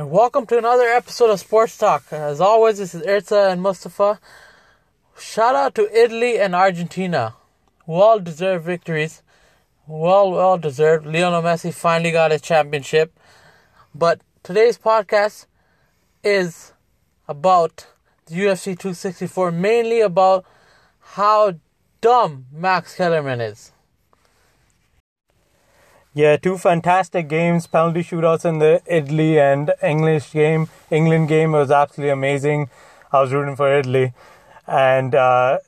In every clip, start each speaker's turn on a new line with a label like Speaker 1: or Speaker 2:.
Speaker 1: And welcome to another episode of Sports Talk. As always, this is Irza and Mustafa. Shout out to Italy and Argentina. Well deserved victories. Well, well deserved. Lionel Messi finally got his championship. But today's podcast is about the UFC 264, mainly about how dumb Max Kellerman is.
Speaker 2: Yeah, two fantastic games, penalty shootouts in the Italy and English game. England game was absolutely amazing. I was rooting for Italy. And uh,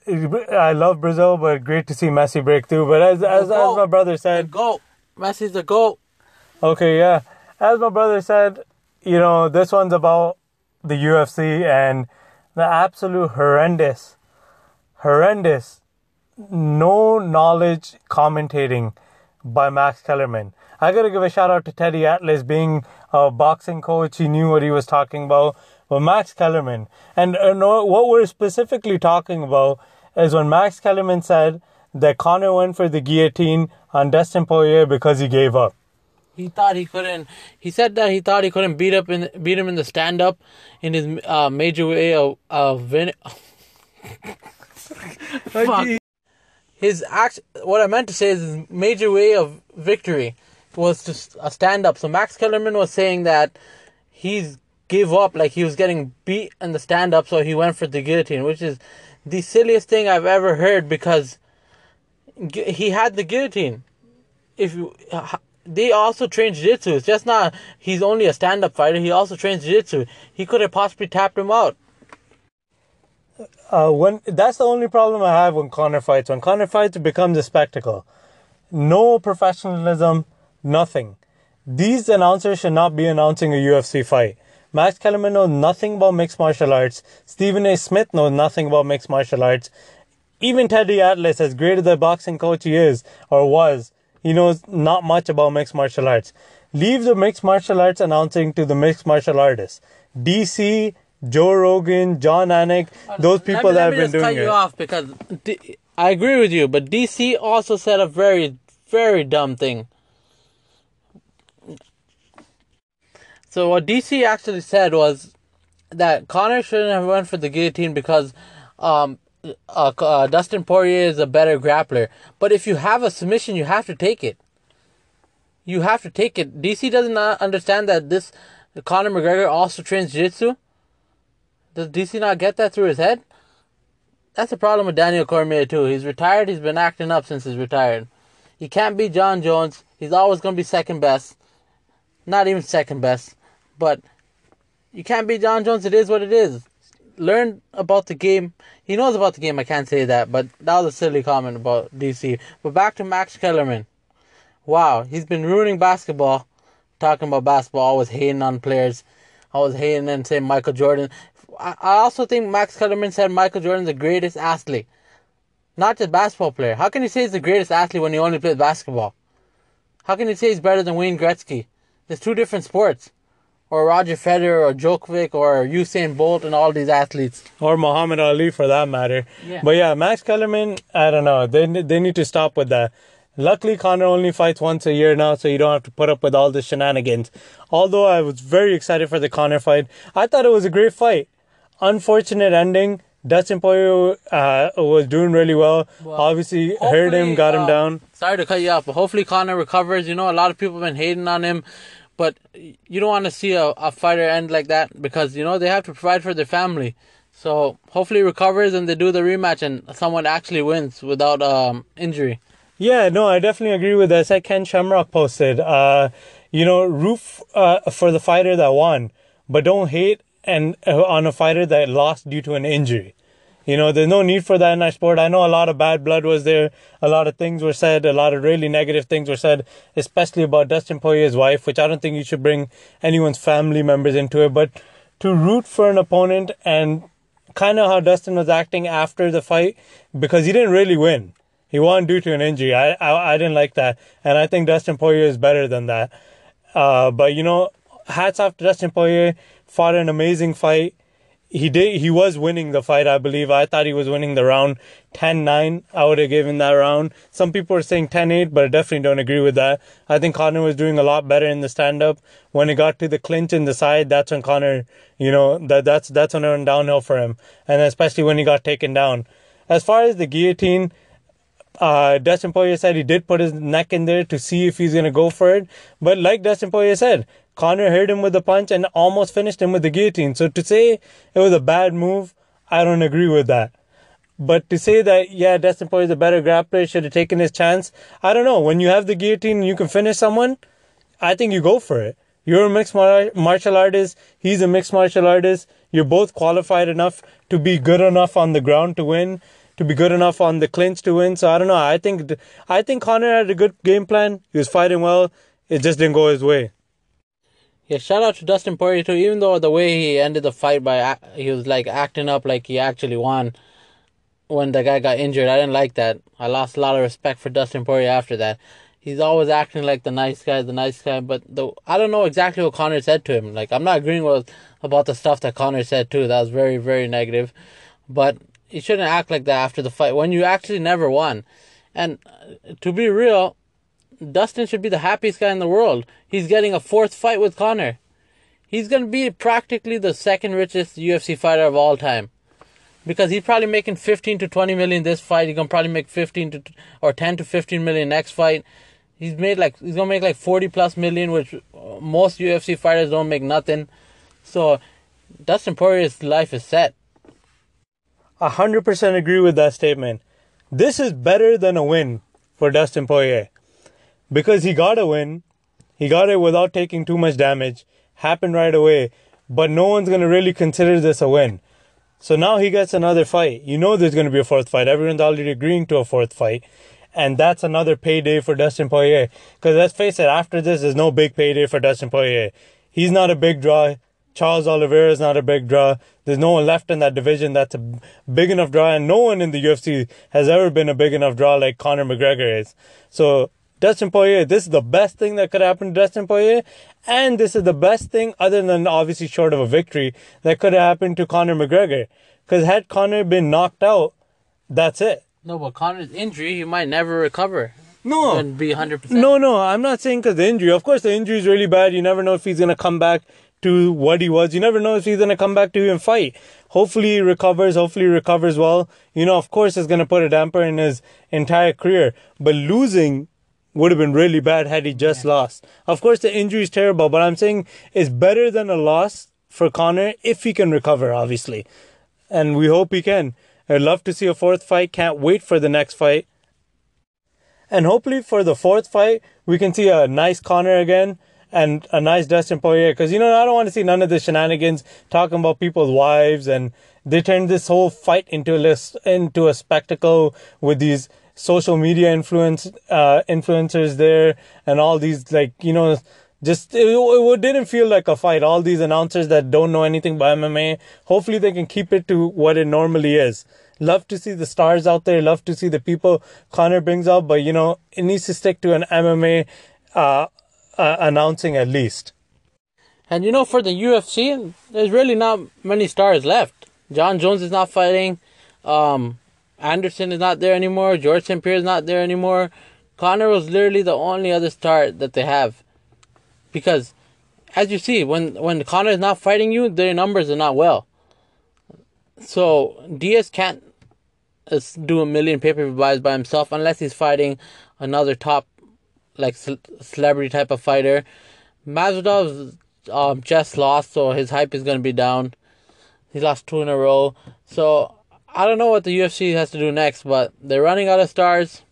Speaker 2: I love Brazil, but great to see Messi break through. But as as, as my brother said,
Speaker 1: goat. Messi's the goat.
Speaker 2: Okay, yeah. As my brother said, you know, this one's about the UFC and the absolute horrendous, horrendous, no knowledge commentating by Max Kellerman. I gotta give a shout out to Teddy Atlas being a boxing coach. He knew what he was talking about. But Max Kellerman, and uh, what we're specifically talking about is when Max Kellerman said that Conor went for the guillotine on Dustin Poirier because he gave up.
Speaker 1: He thought he couldn't. He said that he thought he couldn't beat up in beat him in the stand up in his uh, major way of of vin- Fuck his act. What I meant to say is his major way of victory was just uh, a stand up. So Max Kellerman was saying that he's gave up, like he was getting beat in the stand up, so he went for the guillotine, which is the silliest thing I've ever heard because he had the guillotine. If you, uh, they also train jiu-jitsu. It's just not he's only a stand-up fighter. He also trains jiu-jitsu. He could have possibly tapped him out.
Speaker 2: Uh, when that's the only problem I have when Conor fights. When Conor fights, it becomes a spectacle. No professionalism, nothing. These announcers should not be announcing a UFC fight. Max Kellerman knows nothing about mixed martial arts. Stephen A. Smith knows nothing about mixed martial arts. Even Teddy Atlas, as great as the boxing coach he is or was, he knows not much about mixed martial arts. Leave the mixed martial arts announcing to the mixed martial artists. DC, Joe Rogan, Jon Anik, those people
Speaker 1: me,
Speaker 2: that have been
Speaker 1: doing cut
Speaker 2: it.
Speaker 1: you off because D- I agree with you, but DC also said a very, very dumb thing. So what DC actually said was that Conor shouldn't have went for the guillotine because um, uh, uh, Dustin Poirier is a better grappler. But if you have a submission, you have to take it. You have to take it. DC does not understand that this Conor McGregor also trains jiu-jitsu. Does DC not get that through his head? That's the problem with Daniel Cormier too. He's retired. He's been acting up since he's retired. He can't be Jon Jones. He's always gonna be second best. Not even second best, but you can't be Jon Jones. It is what it is. Learn about the game. He knows about the game. I can't say that, but that was a silly comment about DC. But back to Max Kellerman. Wow, he's been ruining basketball. Talking about basketball, always hating on players. Always hating and saying Michael Jordan. I, also think Max Kellerman said Michael Jordan's the greatest athlete, not just basketball player. How can you say he's the greatest athlete when he only plays basketball? How can you say he's better than Wayne Gretzky? There's two different sports. Or Roger Federer or Djokovic or Usain Bolt and all these athletes.
Speaker 2: Or Muhammad Ali for that matter.
Speaker 1: Yeah.
Speaker 2: But yeah, Max Kellerman, I don't know. They, they need to stop with that. Luckily, Conor only fights once a year now, so you don't have to put up with all the shenanigans. Although I was very excited for the Conor fight, I thought it was a great fight unfortunate ending. Dustin Poirier uh, was doing really well. well Obviously, hurt him, got him uh, down.
Speaker 1: Sorry to cut you off, but hopefully Conor recovers. You know, a lot of people have been hating on him, but you don't want to see a, a fighter end like that because, you know, they have to provide for their family. So hopefully he recovers and they do the rematch and someone actually wins without um, injury.
Speaker 2: Yeah, no, I definitely agree with this. Like Ken Shamrock posted, uh, you know, roof uh, for the fighter that won, but don't hate and uh, on a fighter that lost due to an injury. You know, there's no need for that in our sport. I know a lot of bad blood was there. A lot of things were said. A lot of really negative things were said, especially about Dustin Poirier's wife, which I don't think you should bring anyone's family members into it. But to root for an opponent and kind of how Dustin was acting after the fight, because he didn't really win. He won due to an injury. I, I, I didn't like that. And I think Dustin Poirier is better than that. Uh, but, you know, hats off to Dustin Poirier fought an amazing fight. he did he was winning the fight i believe. I thought he was winning the round 10-9 i would have given that round. Some people are saying 10-8 but i definitely don't agree with that. I think Conor was doing a lot better in the stand-up. When it got to the clinch in the side that's when Conor, you know that that's that's when it went downhill for him. And especially when he got taken down. As far as the guillotine uh, Dustin Poirier said he did put his neck in there to see if he's going to go for it. But like Dustin Poirier said, Conor hit him with a punch and almost finished him with the guillotine. So to say it was a bad move, I don't agree with that. But to say that, yeah, Dustin Poirier is a better grappler, should have taken his chance, I don't know. When you have the guillotine you can finish someone, I think you go for it. You're a mixed martial artist. He's a mixed martial artist. You're both qualified enough to be good enough on the ground to win, to be good enough on the clinch to win. So I don't know. I think I think Conor had a good game plan. He was fighting well. It just didn't go his way.
Speaker 1: Yeah, shout out to Dustin Poirier too. Even though the way he ended the fight by he was like acting up like he actually won when the guy got injured, I didn't like that. I lost a lot of respect for Dustin Poirier after that. He's always acting like the nice guy, the nice guy, but the I don't know exactly what Conor said to him. Like I'm not agreeing with about the stuff that Conor said too. That was very very negative, but you shouldn't act like that after the fight when you actually never won. And uh, to be real, Dustin should be the happiest guy in the world. He's getting a fourth fight with Conor. He's going to be practically the second richest UFC fighter of all time. Because he's probably making 15 to 20 million this fight. He's going to probably make 15 to or 10 to 15 million next fight. He's made like he's going to make like 40 plus million which uh, most UFC fighters don't make nothing. So Dustin Poirier's life is set.
Speaker 2: 100% agree with that statement. This is better than a win for Dustin Poirier because he got a win. He got it without taking too much damage. Happened right away. But no one's going to really consider this a win. So now he gets another fight. You know there's going to be a fourth fight. Everyone's already agreeing to a fourth fight. And that's another payday for Dustin Poirier. Because let's face it, after this, there's no big payday for Dustin Poirier. He's not a big draw. Charles Oliveira is not a big draw. There's no one left in that division that's a big enough draw, and no one in the UFC has ever been a big enough draw like Conor McGregor is. So Dustin Poirier, this is the best thing that could happen to Dustin Poirier, and this is the best thing, other than obviously short of a victory, that could have happened to Conor McGregor. Because had Conor been knocked out, that's it.
Speaker 1: No, but Conor's injury, he might never recover.
Speaker 2: No.
Speaker 1: And be 100%.
Speaker 2: No, no, I'm not saying because the injury. Of course, the injury is really bad. You never know if he's going to come back to what he was. You never know if he's going to come back to even fight. Hopefully he recovers. Hopefully he recovers well. You know, of course, it's going to put a damper in his entire career. But losing would have been really bad had he just yeah. lost. Of course, the injury is terrible, but I'm saying it's better than a loss for Conor if he can recover, obviously. And we hope he can. I'd love to see a fourth fight. Can't wait for the next fight. And hopefully for the fourth fight, we can see a nice Conor again and a nice Dustin Poirier. Because, you know, I don't want to see none of the shenanigans talking about people's wives and they turned this whole fight into a, list, into a spectacle with these social media influence uh, influencers there and all these like you know just it, it didn't feel like a fight. All these announcers that don't know anything about mma hopefully they can keep it to what it normally is. Love to see the stars out there. Love to see the people conor brings up but you know it needs to stick to an mma uh, uh, announcing at least.
Speaker 1: And you know for the ufc there's really not many stars left. Jon jones is not fighting. Um Anderson is not there anymore. George St. Pierre is not there anymore. Conor was literally the only other star that they have. Because, as you see, when, when Conor is not fighting you, their numbers are not well. So, Diaz can't do a million pay per view buys by himself unless he's fighting another top, like, celebrity type of fighter. Masvidal um, just lost, so his hype is going to be down. He lost two in a row. So, I don't know what the UFC has to do next, but they're running out of stars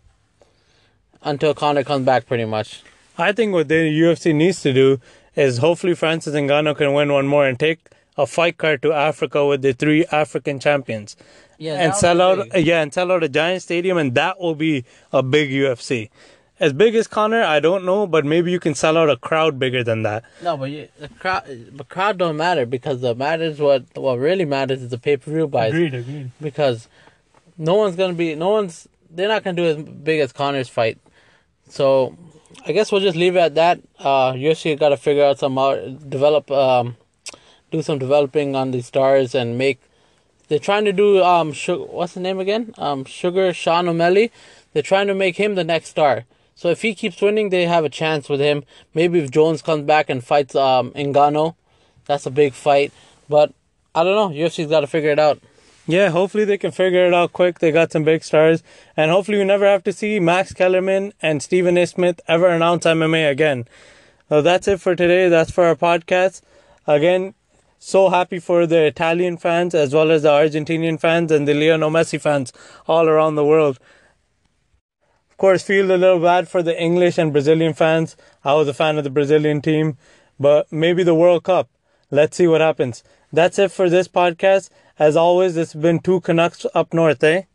Speaker 1: until Conor comes back, pretty much.
Speaker 2: I think what the UFC needs to do is hopefully Francis Ngannou can win one more and take a fight card to Africa with the three African champions. Yeah, and sell out, big. yeah, and sell out a giant stadium, and that will be a big UFC as big as Conor, I don't know, but maybe you can sell out a crowd bigger than that.
Speaker 1: No, but you, the crowd, the crowd don't matter because the matters what what really matters is the pay per view buys.
Speaker 2: Agreed, agreed.
Speaker 1: Because no one's gonna be, no one's, they're not gonna do as big as Conor's fight. So I guess we'll just leave it at that. Uh, UFC got to figure out some out, develop um, do some developing on these stars and make. They're trying to do um, Sugar, what's the name again? Um, Sugar Sean O'Malley. They're trying to make him the next star. So if he keeps winning, they have a chance with him. Maybe if Jones comes back and fights um Ngannou, that's a big fight. But I don't know. UFC's got to figure it out.
Speaker 2: Yeah, hopefully they can figure it out quick. They got some big stars. And hopefully we never have to see Max Kellerman and Stephen A. Smith ever announce MMA again. So that's it for today. That's for our podcast. Again, so happy for the Italian fans as well as the Argentinian fans and the Lionel Messi fans all around the world. Course, feel a little bad for the English and Brazilian fans. I was a fan of the Brazilian team, but maybe the World Cup. Let's see what happens. That's it for this podcast. As always, it's been two Canucks up north, eh?